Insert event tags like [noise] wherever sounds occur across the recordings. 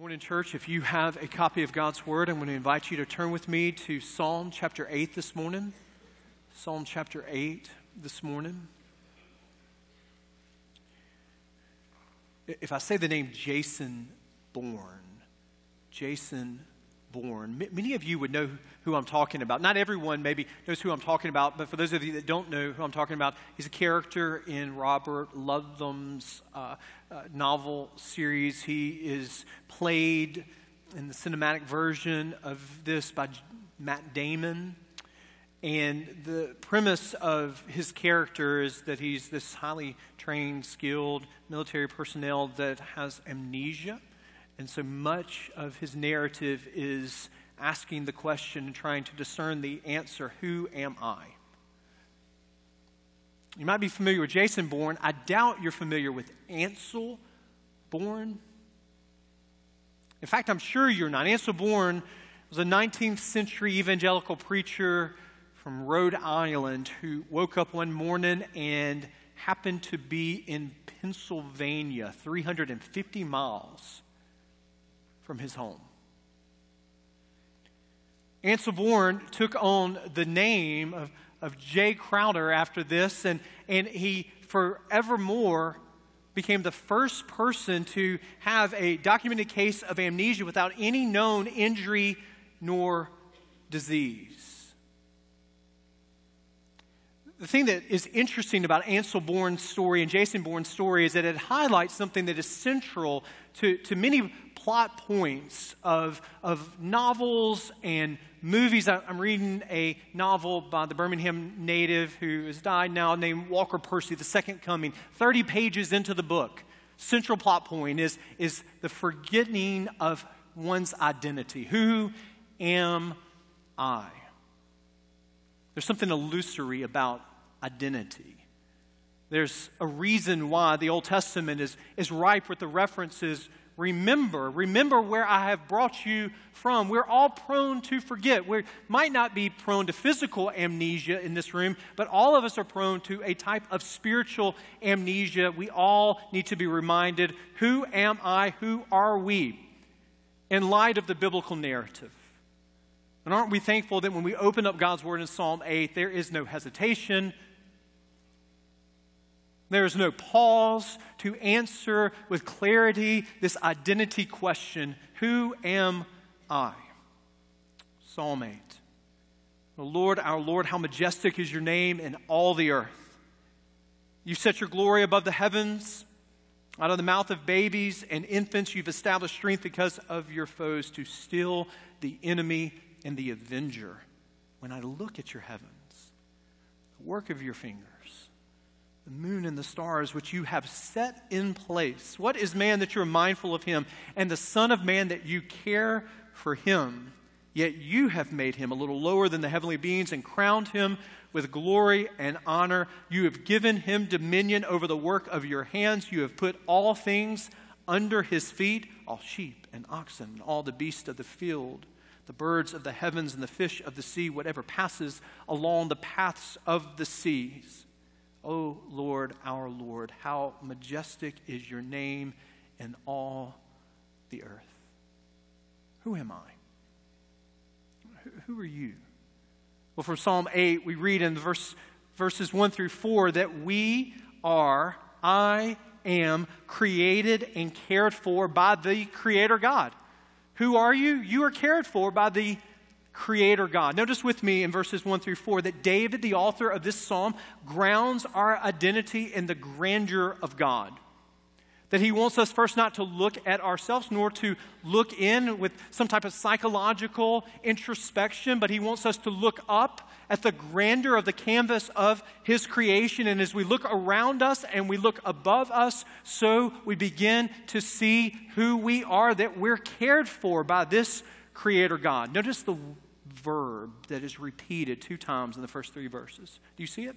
Morning, church. If you have a copy of God's Word, I'm going to invite you to turn with me to Psalm chapter 8 this morning. Psalm chapter 8 this morning. If I say the name Jason Bourne, Jason Bourne, many of you would know who I'm talking about. Not everyone maybe knows who I'm talking about, but for those of you that don't know who I'm talking about, he's a character in Robert Ludlum's uh, uh, novel series. He is played in the cinematic version of this by Matt Damon. And the premise of his character is that he's this highly trained, skilled military personnel that has amnesia. And so much of his narrative is asking the question and trying to discern the answer Who am I? You might be familiar with Jason Bourne. I doubt you're familiar with Ansel Bourne. In fact, I'm sure you're not. Ansel Bourne was a 19th century evangelical preacher from Rhode Island who woke up one morning and happened to be in Pennsylvania, 350 miles from his home. Ansel Bourne took on the name of, of Jae Crowder after this, and, and he forevermore became the first person to have a documented case of amnesia without any known injury nor disease. The thing that is interesting about Ansel Bourne's story and Jason Bourne's story is that it highlights something that is central to, to many plot points of, of novels and movies. I'm reading a novel by the Birmingham native who has died now named Walker Percy, The Second Coming. 30 pages into the book, central plot point is, is the forgetting of one's identity. Who am I? There's something illusory about identity. There's a reason why the Old Testament is, is ripe with the references remember. Remember where I have brought you from. We're all prone to forget. We might not be prone to physical amnesia in this room, but all of us are prone to a type of spiritual amnesia. We all need to be reminded who am I? Who are we? In light of the biblical narrative. And aren't we thankful that when we open up God's Word in Psalm 8, there is no hesitation, there is no pause to answer with clarity this identity question Who am I? Psalm 8. The Lord, our Lord, how majestic is your name in all the earth. You set your glory above the heavens. Out of the mouth of babies and infants, you've established strength because of your foes to still the enemy and the avenger. When I look at your heavens, the work of your fingers, the moon and the stars which you have set in place. What is man that you're mindful of him, and the Son of Man that you care for him? Yet you have made him a little lower than the heavenly beings and crowned him with glory and honor. You have given him dominion over the work of your hands. You have put all things under his feet all sheep and oxen, and all the beasts of the field, the birds of the heavens, and the fish of the sea, whatever passes along the paths of the seas. O Lord, our Lord, how majestic is your name in all the earth. Who am I? Who are you? Well, from Psalm 8, we read in verse, verses 1 through 4 that we are, I am, created and cared for by the Creator God. Who are you? You are cared for by the Creator God. Notice with me in verses 1 through 4 that David, the author of this psalm, grounds our identity in the grandeur of God. That he wants us first not to look at ourselves nor to look in with some type of psychological introspection, but he wants us to look up at the grandeur of the canvas of his creation. And as we look around us and we look above us, so we begin to see who we are, that we're cared for by this Creator God. Notice the verb that is repeated two times in the first three verses. Do you see it?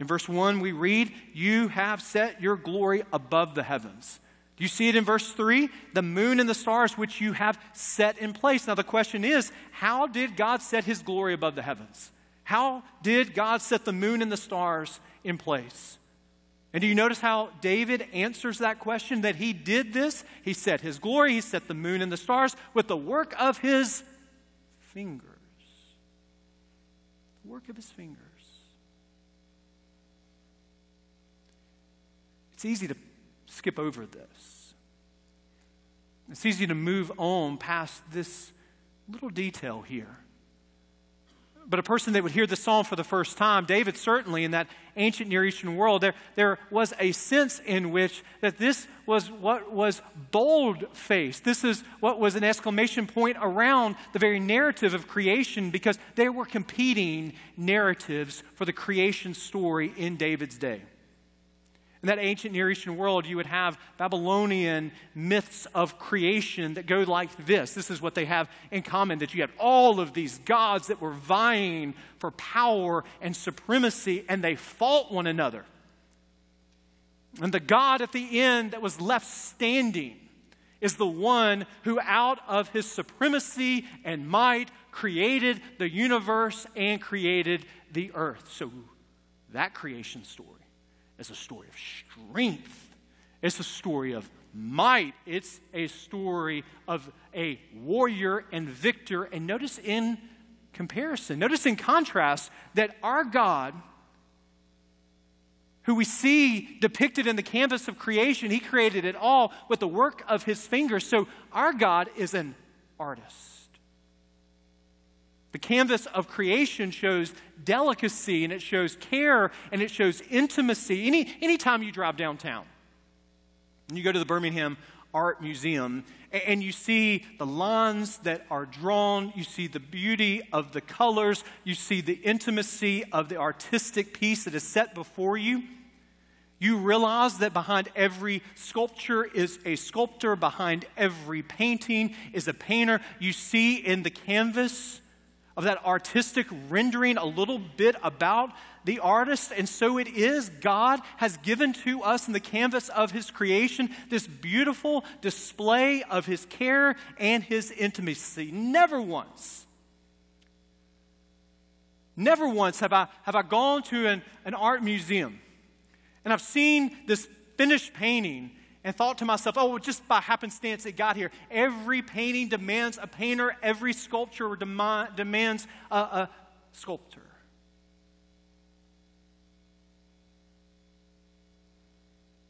In verse 1, we read, You have set your glory above the heavens. Do you see it in verse 3? The moon and the stars which you have set in place. Now, the question is, how did God set his glory above the heavens? How did God set the moon and the stars in place? And do you notice how David answers that question that he did this? He set his glory, he set the moon and the stars with the work of his fingers. The work of his fingers. It's easy to skip over this. It's easy to move on past this little detail here but a person that would hear the psalm for the first time, David certainly in that ancient Near Eastern world, there, there was a sense in which that this was what was bold faced. This is what was an exclamation point around the very narrative of creation because they were competing narratives for the creation story in David's day. In that ancient Near Eastern world, you would have Babylonian myths of creation that go like this. This is what they have in common that you had all of these gods that were vying for power and supremacy, and they fought one another. And the God at the end that was left standing is the one who, out of his supremacy and might, created the universe and created the earth. So, that creation story it's a story of strength. It's a story of might. It's a story of a warrior and victor. And notice in comparison, notice in contrast that our God, who we see depicted in the canvas of creation, he created it all with the work of his fingers. So our God is an artist. The canvas of creation shows delicacy and it shows care and it shows intimacy. Any anytime you drive downtown and you go to the Birmingham Art Museum and you see the lines that are drawn, you see the beauty of the colors, you see the intimacy of the artistic piece that is set before you. You realize that behind every sculpture is a sculptor, behind every painting is a painter. You see in the canvas of that artistic rendering a little bit about the artist. And so it is, God has given to us in the canvas of His creation this beautiful display of His care and His intimacy. Never once, never once have I, have I gone to an, an art museum and I've seen this finished painting and thought to myself, oh, just by happenstance it got here. Every painting demands a painter, every sculpture dem- demands a, a sculptor.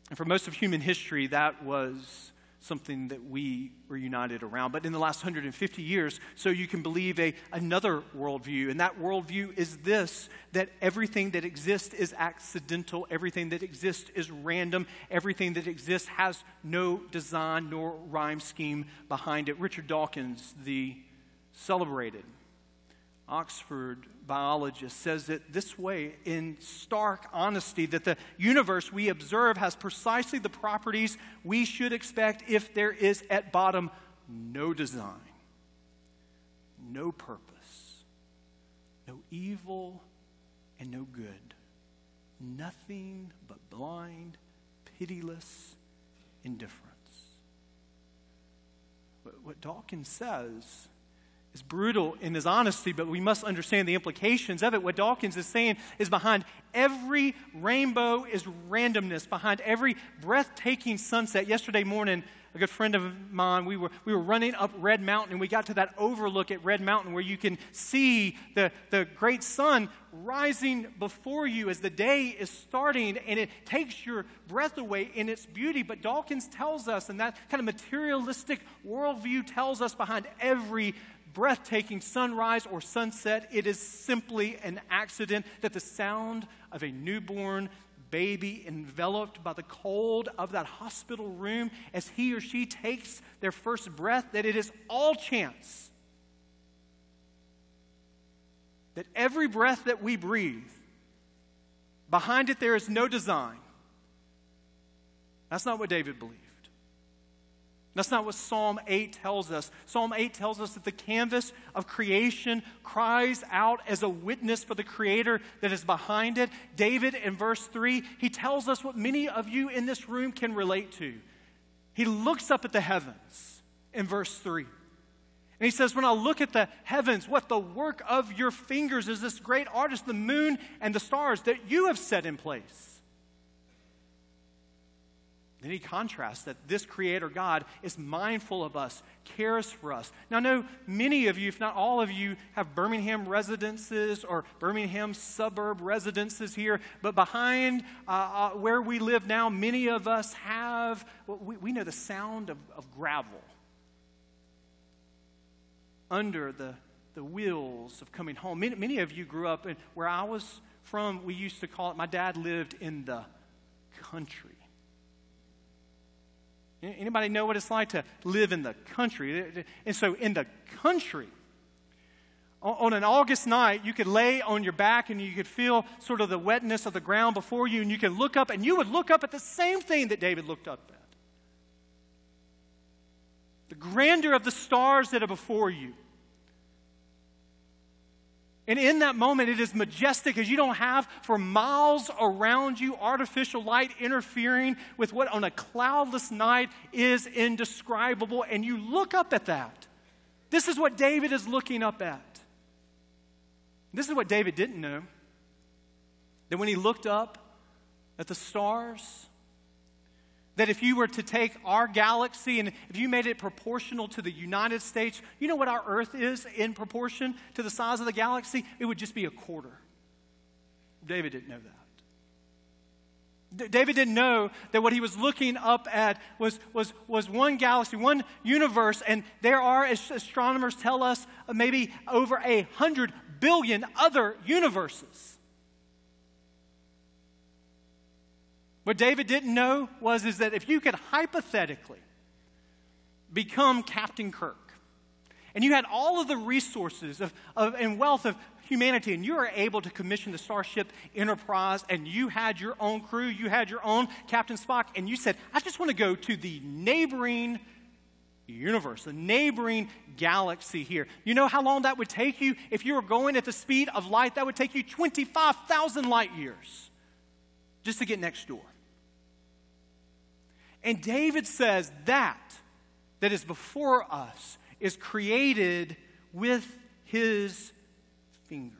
And for most of human history, that was something that we were united around. But in the last 150 years, so you can believe a, another worldview. And that worldview is this that everything that exists is accidental, everything that exists is random, everything that exists has no design nor rhyme scheme behind it. Richard Dawkins, the celebrated Oxford biologist, says it this way in stark honesty that the universe we observe has precisely the properties we should expect if there is at bottom no design, no purpose, no evil, and no good. Nothing but blind, pitiless indifference. What Dawkins says is brutal in his honesty, but we must understand the implications of it. What Dawkins is saying is behind every rainbow is randomness, behind every breathtaking sunset. Yesterday morning, a good friend of mine, we were, we were running up Red Mountain, and we got to that overlook at Red Mountain where you can see the, the great sun rising before you as the day is starting, and it takes your breath away in its beauty. But Dawkins tells us, and that kind of materialistic worldview tells us behind every breathtaking sunrise or sunset. It is simply an accident that the sound of a newborn baby enveloped by the cold of that hospital room as he or she takes their first breath, that it is all chance. That every breath that we breathe, behind it there is no design. That's not what David believed. That's not what Psalm 8 tells us. Psalm 8 tells us that the canvas of creation cries out as a witness for the Creator that is behind it. David, in verse 3, he tells us what many of you in this room can relate to. He looks up at the heavens in verse 3. And he says, When I look at the heavens, what the work of your fingers is this great artist, the moon and the stars that you have set in place. Then he contrasts that this Creator God is mindful of us, cares for us. Now, I know many of you, if not all of you, have Birmingham residences or Birmingham suburb residences here, but behind uh, uh, where we live now, many of us have, well, we, we know the sound of, of gravel under the, the wheels of coming home. Many, many of you grew up in where I was from, we used to call it, my dad lived in the country. Anybody know what it's like to live in the country? And so, in the country, on an August night, you could lay on your back and you could feel sort of the wetness of the ground before you, and you could look up, and you would look up at the same thing that David looked up at the grandeur of the stars that are before you. And in that moment, it is majestic as you don't have for miles around you artificial light interfering with what on a cloudless night is indescribable. And you look up at that. This is what David is looking up at. This is what David didn't know. That when he looked up at the stars, that if you were to take our galaxy and if you made it proportional to the United States, you know what our Earth is in proportion to the size of the galaxy? It would just be a quarter. David didn't know that. David didn't know that what he was looking up at was, was, was one galaxy, one universe, and there are, as astronomers tell us, maybe over a hundred billion other universes. What David didn't know was is that if you could hypothetically become Captain Kirk, and you had all of the resources of, of, and wealth of humanity, and you were able to commission the Starship Enterprise, and you had your own crew, you had your own Captain Spock, and you said, I just want to go to the neighboring universe, the neighboring galaxy here. You know how long that would take you? If you were going at the speed of light, that would take you 25,000 light years just to get next door. And David says that that is before us is created with his fingers.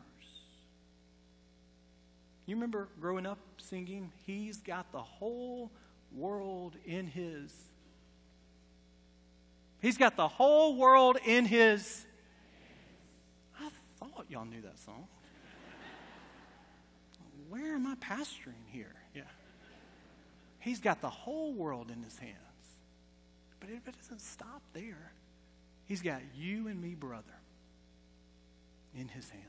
You remember growing up singing, He's got the whole world in his. He's got the whole world in his. I thought y'all knew that song. Where am I pastoring here? Yeah. He's got the whole world in his hands. But it doesn't stop there. He's got you and me, brother, in his hands.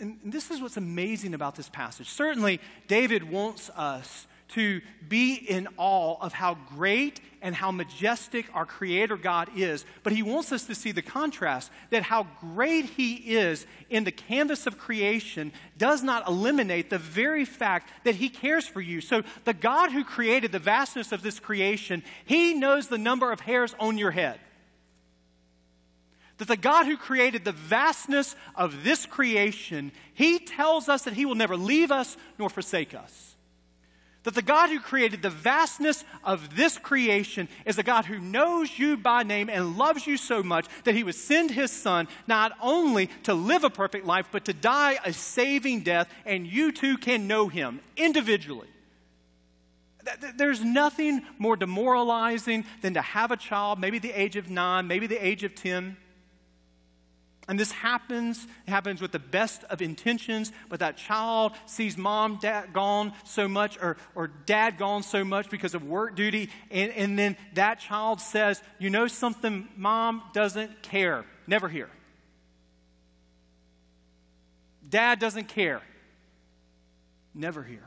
And this is what's amazing about this passage. Certainly, David wants us to be in awe of how great and how majestic our Creator God is. But He wants us to see the contrast that how great He is in the canvas of creation does not eliminate the very fact that He cares for you. So, the God who created the vastness of this creation, He knows the number of hairs on your head. That the God who created the vastness of this creation, He tells us that He will never leave us nor forsake us that the God who created the vastness of this creation is a God who knows you by name and loves you so much that he would send his son not only to live a perfect life, but to die a saving death, and you too can know him individually. There's nothing more demoralizing than to have a child, maybe the age of nine, maybe the age of 10 and this happens, it happens with the best of intentions, but that child sees mom dad gone so much or, or dad gone so much because of work duty, and, and then that child says, You know something, mom doesn't care. Never hear. Dad doesn't care. Never hear.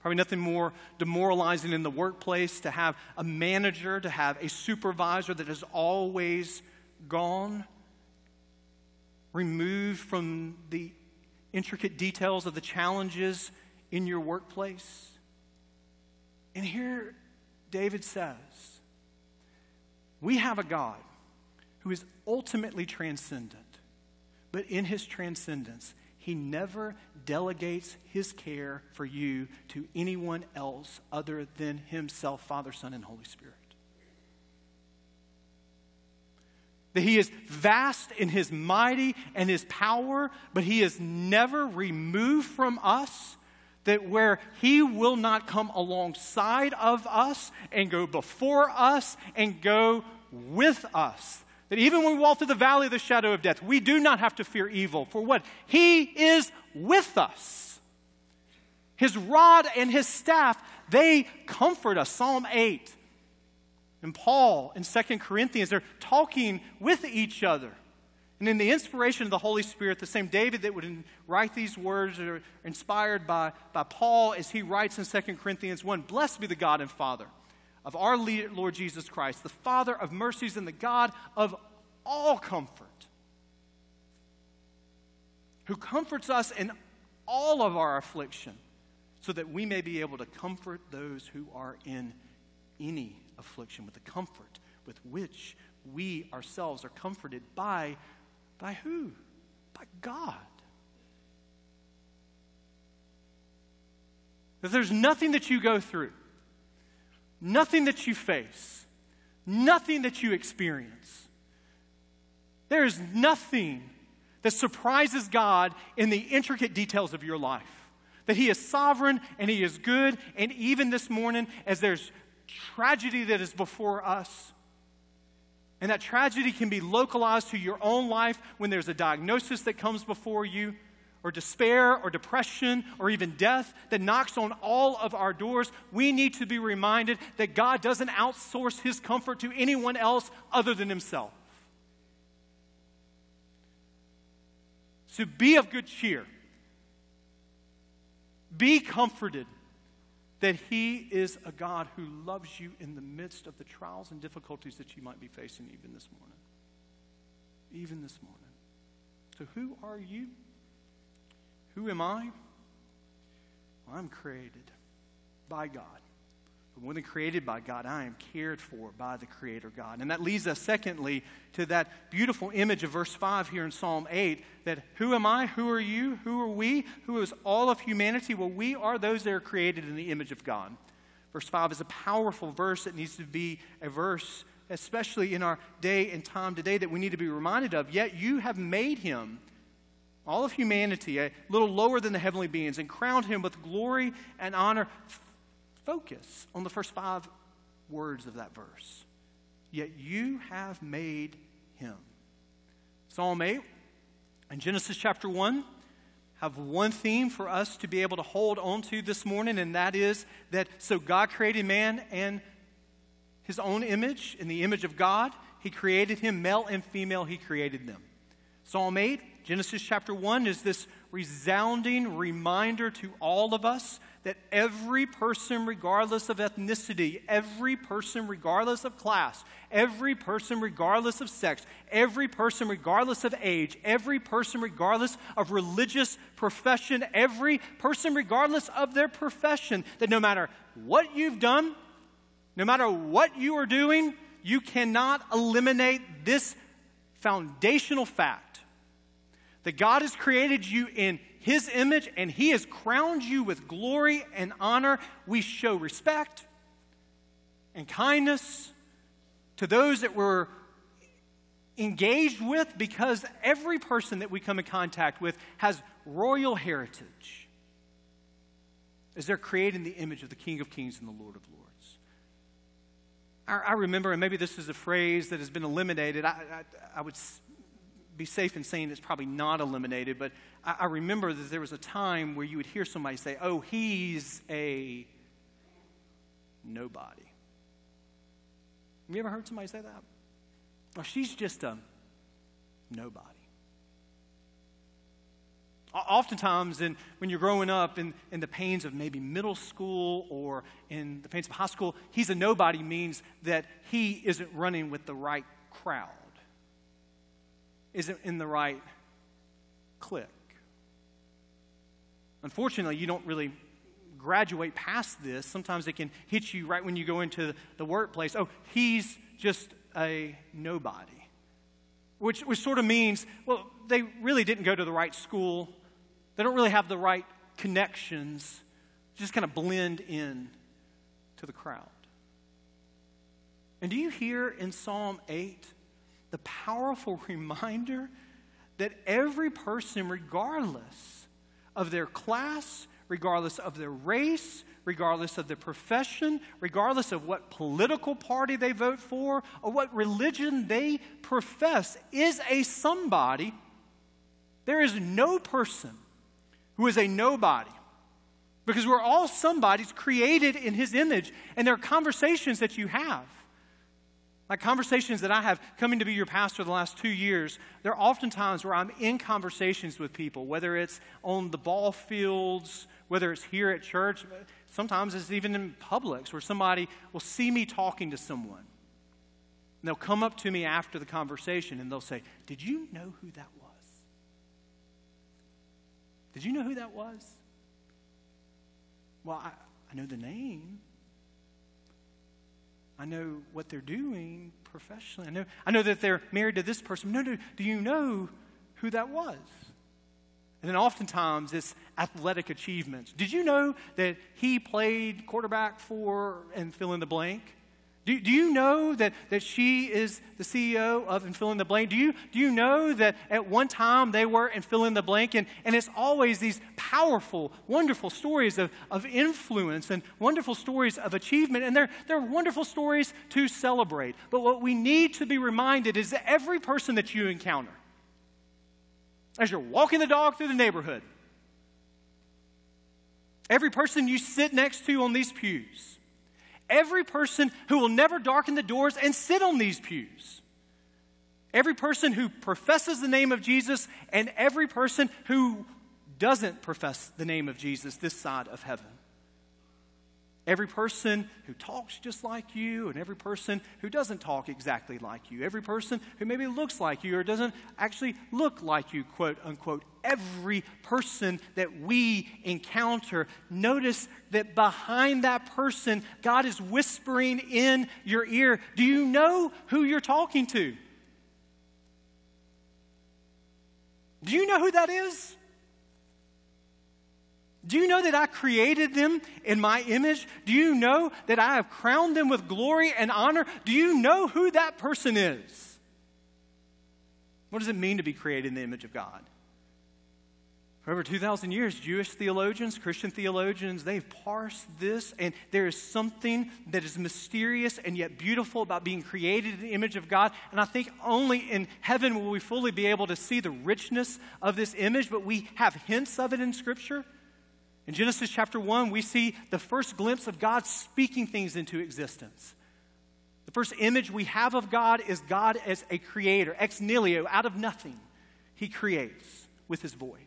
Probably nothing more demoralizing in the workplace to have a manager, to have a supervisor that is always gone, removed from the intricate details of the challenges in your workplace. And here David says, We have a God who is ultimately transcendent, but in his transcendence, he never delegates his care for you to anyone else other than himself, Father, Son, and Holy Spirit. That he is vast in his mighty and his power, but he is never removed from us that where he will not come alongside of us and go before us and go with us. That even when we walk through the valley of the shadow of death, we do not have to fear evil. For what? He is with us. His rod and his staff, they comfort us. Psalm 8 and Paul in 2 Corinthians, they're talking with each other. And in the inspiration of the Holy Spirit, the same David that would write these words are inspired by, by Paul as he writes in 2 Corinthians 1 Blessed be the God and Father of our Lord Jesus Christ, the Father of mercies and the God of all comfort, who comforts us in all of our affliction, so that we may be able to comfort those who are in any affliction with the comfort with which we ourselves are comforted by by who? By God. That there's nothing that you go through, nothing that you face, nothing that you experience. There is nothing that surprises God in the intricate details of your life. That He is sovereign and He is good. And even this morning, as there's tragedy that is before us, and that tragedy can be localized to your own life when there's a diagnosis that comes before you, or despair, or depression, or even death that knocks on all of our doors. We need to be reminded that God doesn't outsource his comfort to anyone else other than himself. So be of good cheer. Be comforted that He is a God who loves you in the midst of the trials and difficulties that you might be facing even this morning. Even this morning. So, who are you? Who am I? Well, I'm created by God. More than created by God, I am cared for by the Creator God. And that leads us, secondly, to that beautiful image of verse 5 here in Psalm 8 that who am I? Who are you? Who are we? Who is all of humanity? Well, we are those that are created in the image of God. Verse 5 is a powerful verse that needs to be a verse, especially in our day and time today, that we need to be reminded of. Yet you have made him all of humanity, a little lower than the heavenly beings, and crowned him with glory and honor focus on the first five words of that verse. Yet you have made him. Psalm 8 and Genesis chapter 1 have one theme for us to be able to hold on to this morning, and that is that so God created man and his own image, in the image of God. He created him, male and female, he created them. Psalm 8, Genesis chapter 1 is this resounding reminder to all of us that every person, regardless of ethnicity, every person, regardless of class, every person, regardless of sex, every person, regardless of age, every person, regardless of religious profession, every person, regardless of their profession, that no matter what you've done, no matter what you are doing, you cannot eliminate this foundational fact that God has created you in his image and he has crowned you with glory and honor, we show respect and kindness to those that we're engaged with because every person that we come in contact with has royal heritage as they're created in the image of the King of Kings and the Lord of Lords. I, remember, and maybe this is a phrase that has been eliminated, I, I, I would be safe in saying it's probably not eliminated, but I, I remember that there was a time where you would hear somebody say, Oh, he's a nobody. Have you ever heard somebody say that? Well, she's just a nobody. Oftentimes, in, when you're growing up in, in the pains of maybe middle school or in the pains of high school, he's a nobody means that he isn't running with the right crowd isn't in the right clique. Unfortunately, you don't really graduate past this. Sometimes it can hit you right when you go into the workplace. Oh, he's just a nobody. Which, which sort of means, well, they really didn't go to the right school. They don't really have the right connections. Just kind of blend in to the crowd. And do you hear in Psalm 8 the powerful [laughs] reminder that every person, regardless of their class, regardless of their race, regardless of their profession, regardless of what political party they vote for, or what religion they profess, is a somebody. There is no person who is a nobody because we're all somebodies created in his image, and there are conversations that you have. Like conversations that I have coming to be your pastor the last two years, there are often times where I'm in conversations with people, whether it's on the ball fields, whether it's here at church, sometimes it's even in publics where somebody will see me talking to someone. And they'll come up to me after the conversation and they'll say, Did you know who that was? Did you know who that was? Well, I, I know the name. I know what they're doing professionally. I know, I know that they're married to this person. No, no, do you know who that was? And then oftentimes it's athletic achievements. Did you know that he played quarterback for and fill in the blank? Do, do you know that, that she is the CEO of and fill in the blank? Do you, do you know that at one time they were and fill in the blank? And, and it's always these powerful, wonderful stories of, of influence and wonderful stories of achievement. And they're, they're wonderful stories to celebrate. But what we need to be reminded is that every person that you encounter, as you're walking the dog through the neighborhood, every person you sit next to on these pews, every person who will never darken the doors and sit on these pews. Every person who professes the name of Jesus and every person who doesn't profess the name of Jesus this side of heaven. Every person who talks just like you, and every person who doesn't talk exactly like you. Every person who maybe looks like you or doesn't actually look like you, quote unquote. Every person that we encounter, notice that behind that person, God is whispering in your ear. Do you know who you're talking to? Do you know who that is? Do you know that I created them in my image? Do you know that I have crowned them with glory and honor? Do you know who that person is? What does it mean to be created in the image of God? For over 2,000 years, Jewish theologians, Christian theologians, they've parsed this, and there is something that is mysterious and yet beautiful about being created in the image of God. And I think only in heaven will we fully be able to see the richness of this image, but we have hints of it in Scripture. In Genesis chapter 1, we see the first glimpse of God speaking things into existence. The first image we have of God is God as a creator, ex nihilo, out of nothing. He creates with his voice.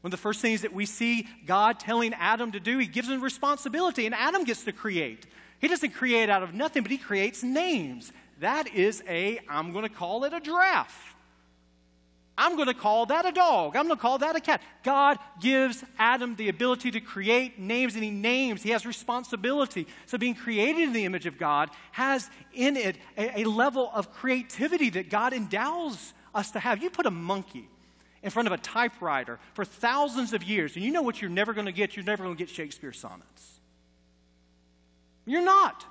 One of the first things that we see God telling Adam to do, he gives him responsibility, and Adam gets to create. He doesn't create out of nothing, but he creates names. That is a, I'm going to call it a giraffe. I'm going to call that a dog. I'm going to call that a cat. God gives Adam the ability to create names, and he names. He has responsibility. So, being created in the image of God has in it a, a level of creativity that God endows us to have. You put a monkey in front of a typewriter for thousands of years, and you know what you're never going to get? You're never going to get Shakespeare sonnets. You're not.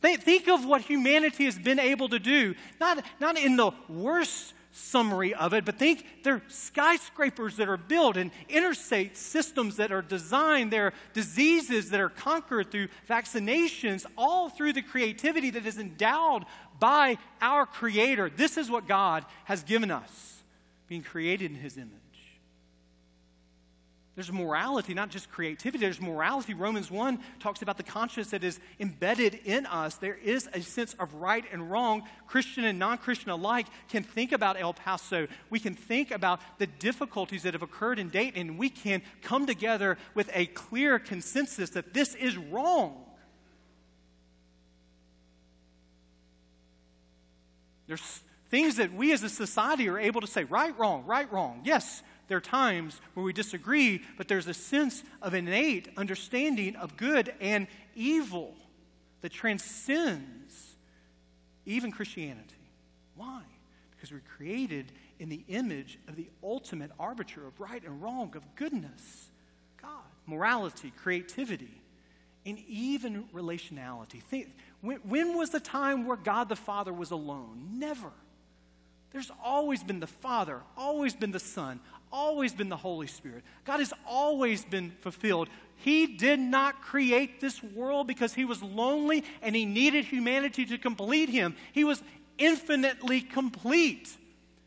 Think of what humanity has been able to do, not, not in the worst summary of it, but think they're skyscrapers that are built and interstate systems that are designed. There are diseases that are conquered through vaccinations, all through the creativity that is endowed by our Creator. This is what God has given us, being created in His image. There's morality, not just creativity. There's morality. Romans 1 talks about the conscience that is embedded in us. There is a sense of right and wrong. Christian and non Christian alike can think about El Paso. We can think about the difficulties that have occurred in Dayton, and we can come together with a clear consensus that this is wrong. There's things that we as a society are able to say right, wrong, right, wrong. Yes, there are times where we disagree, but there's a sense of innate understanding of good and evil that transcends even Christianity. Why? Because we're created in the image of the ultimate arbiter of right and wrong, of goodness, God, morality, creativity, and even relationality. Think, when, when was the time where God the Father was alone? Never. There's always been the Father, always been the Son, always been the Holy Spirit. God has always been fulfilled. He did not create this world because he was lonely and he needed humanity to complete him. He was infinitely complete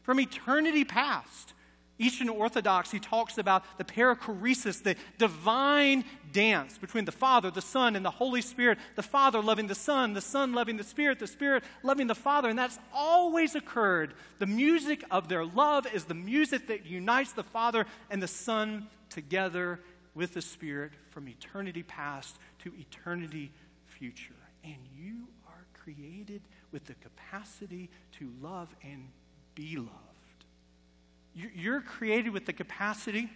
from eternity past. Eastern Orthodox, he talks about the perichoresis, the divine dance between the Father, the Son, and the Holy Spirit. The Father loving the Son, the Son loving the Spirit, the Spirit loving the Father. And that's always occurred. The music of their love is the music that unites the Father and the Son together with the Spirit from eternity past to eternity future. And you are created with the capacity to love and be loved. You're created with the capacity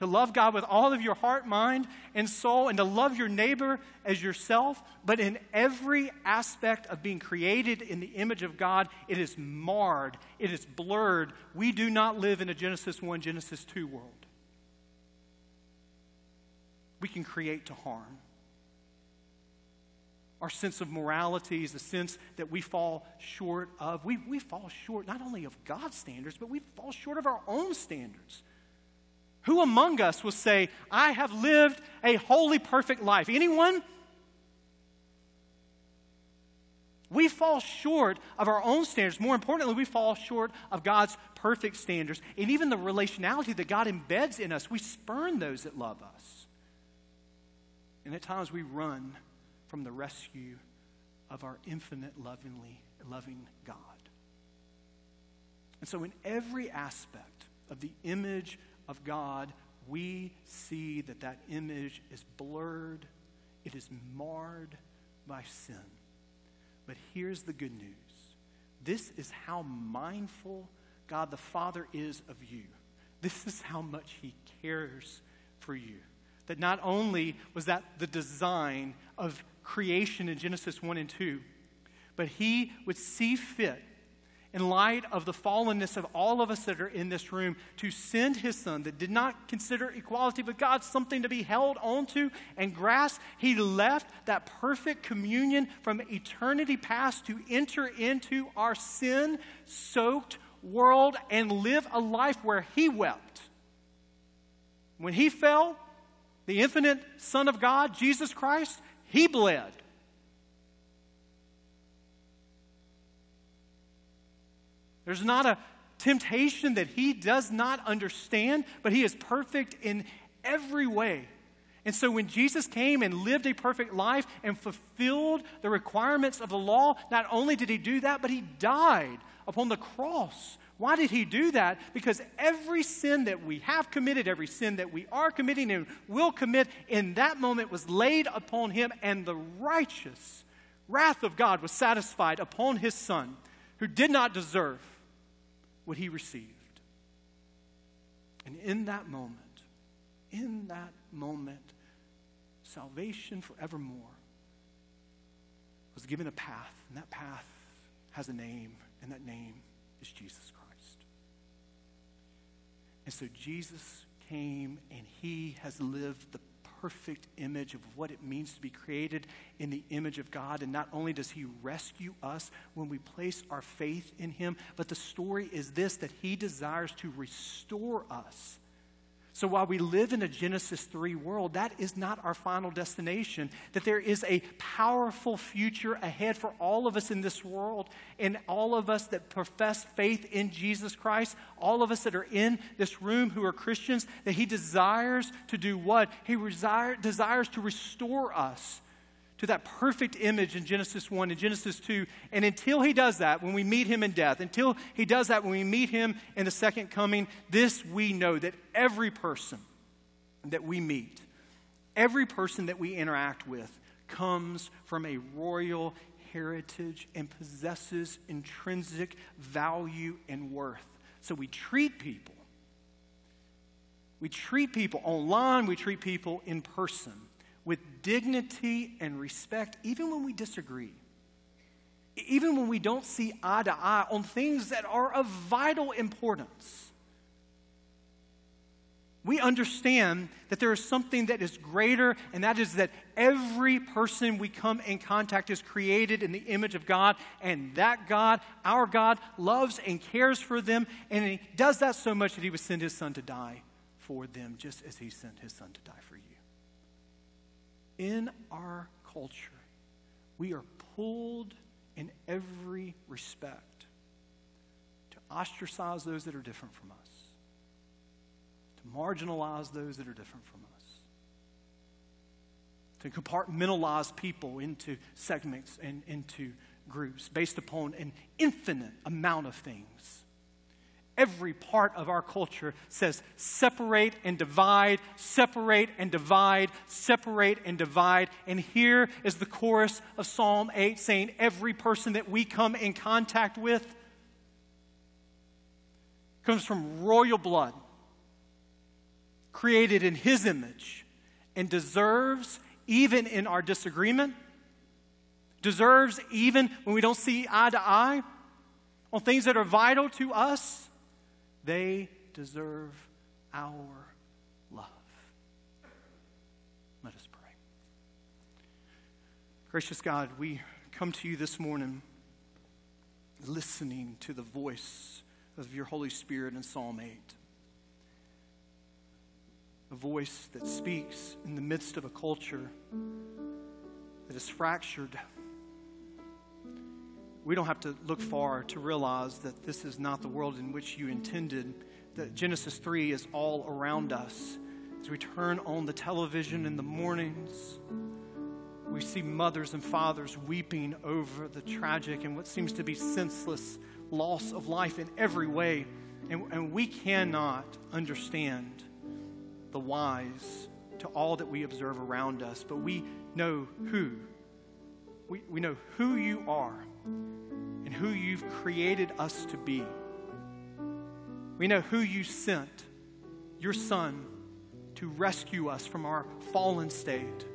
to love God with all of your heart, mind, and soul, and to love your neighbor as yourself. But in every aspect of being created in the image of God, it is marred, it is blurred. We do not live in a Genesis 1, Genesis 2 world. We can create to harm. Our sense of morality is the sense that we fall short of. We, we fall short not only of God's standards, but we fall short of our own standards. Who among us will say, I have lived a holy, perfect life? Anyone? We fall short of our own standards. More importantly, we fall short of God's perfect standards. And even the relationality that God embeds in us, we spurn those that love us. And at times we run from the rescue of our infinite, lovingly, loving God. And so, in every aspect of the image of God, we see that that image is blurred, it is marred by sin. But here's the good news this is how mindful God the Father is of you. This is how much He cares for you. That not only was that the design of creation in Genesis 1 and 2, but he would see fit, in light of the fallenness of all of us that are in this room, to send his son that did not consider equality with God something to be held onto and grasped. He left that perfect communion from eternity past to enter into our sin soaked world and live a life where he wept. When he fell, the infinite Son of God, Jesus Christ, he bled. There's not a temptation that he does not understand, but he is perfect in every way. And so when Jesus came and lived a perfect life and fulfilled the requirements of the law, not only did he do that, but he died upon the cross why did he do that? Because every sin that we have committed, every sin that we are committing and will commit, in that moment was laid upon him, and the righteous wrath of God was satisfied upon his son, who did not deserve what he received. And in that moment, in that moment, salvation forevermore was given a path, and that path has a name, and that name is Jesus Christ. And so Jesus came and he has lived the perfect image of what it means to be created in the image of God. And not only does he rescue us when we place our faith in him, but the story is this that he desires to restore us so while we live in a Genesis 3 world, that is not our final destination. That there is a powerful future ahead for all of us in this world and all of us that profess faith in Jesus Christ, all of us that are in this room who are Christians, that He desires to do what? He desire, desires to restore us to that perfect image in Genesis 1 and Genesis 2. And until he does that, when we meet him in death, until he does that when we meet him in the second coming, this we know that every person that we meet, every person that we interact with, comes from a royal heritage and possesses intrinsic value and worth. So we treat people. We treat people online, we treat people in person with dignity and respect, even when we disagree, even when we don't see eye to eye on things that are of vital importance. we understand that there is something that is greater, and that is that every person we come in contact is created in the image of God, and that God, our God, loves and cares for them, and He does that so much that He would send His Son to die for them, just as He sent His Son to die for you. In our culture, we are pulled in every respect to ostracize those that are different from us to marginalize those that are different from us, to compartmentalize people into segments and into groups based upon an infinite amount of things. Every part of our culture says separate and divide, separate and divide, separate and divide. And here is the chorus of Psalm 8 saying, Every person that we come in contact with comes from royal blood created in His image and deserves, even in our disagreement, deserves, even when we don't see eye to eye on things that are vital to us, they deserve our love. Let us pray. Gracious God, we come to you this morning listening to the voice of your Holy Spirit in Psalm 8 a voice that speaks in the midst of a culture that is fractured. We don't have to look far to realize that this is not the world in which you intended, that Genesis 3 is all around us. As we turn on the television in the mornings, we see mothers and fathers weeping over the tragic and what seems to be senseless loss of life in every way. And, and we cannot understand the whys to all that we observe around us, but we know who. We, we know who you are and who you've created us to be. We know who you sent, your Son, to rescue us from our fallen state.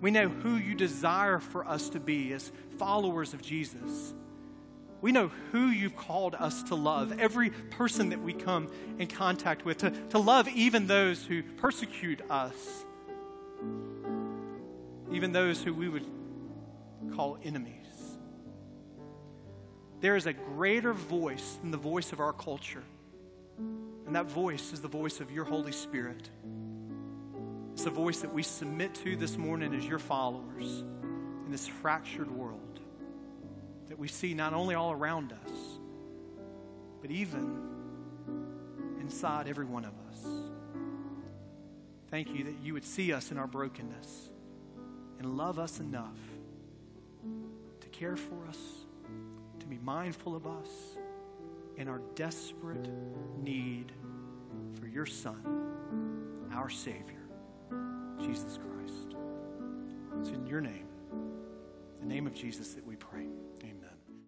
We know who you desire for us to be as followers of Jesus. We know who you've called us to love, every person that we come in contact with, to, to love even those who persecute us, even those who we would call enemies. There is a greater voice than the voice of our culture, and that voice is the voice of your Holy Spirit. It's the voice that we submit to this morning as your followers in this fractured world that we see not only all around us, but even inside every one of us. Thank you that you would see us in our brokenness and love us enough care for us, to be mindful of us, in our desperate need for your Son, our Savior, Jesus Christ. It's in your name, the name of Jesus, that we pray.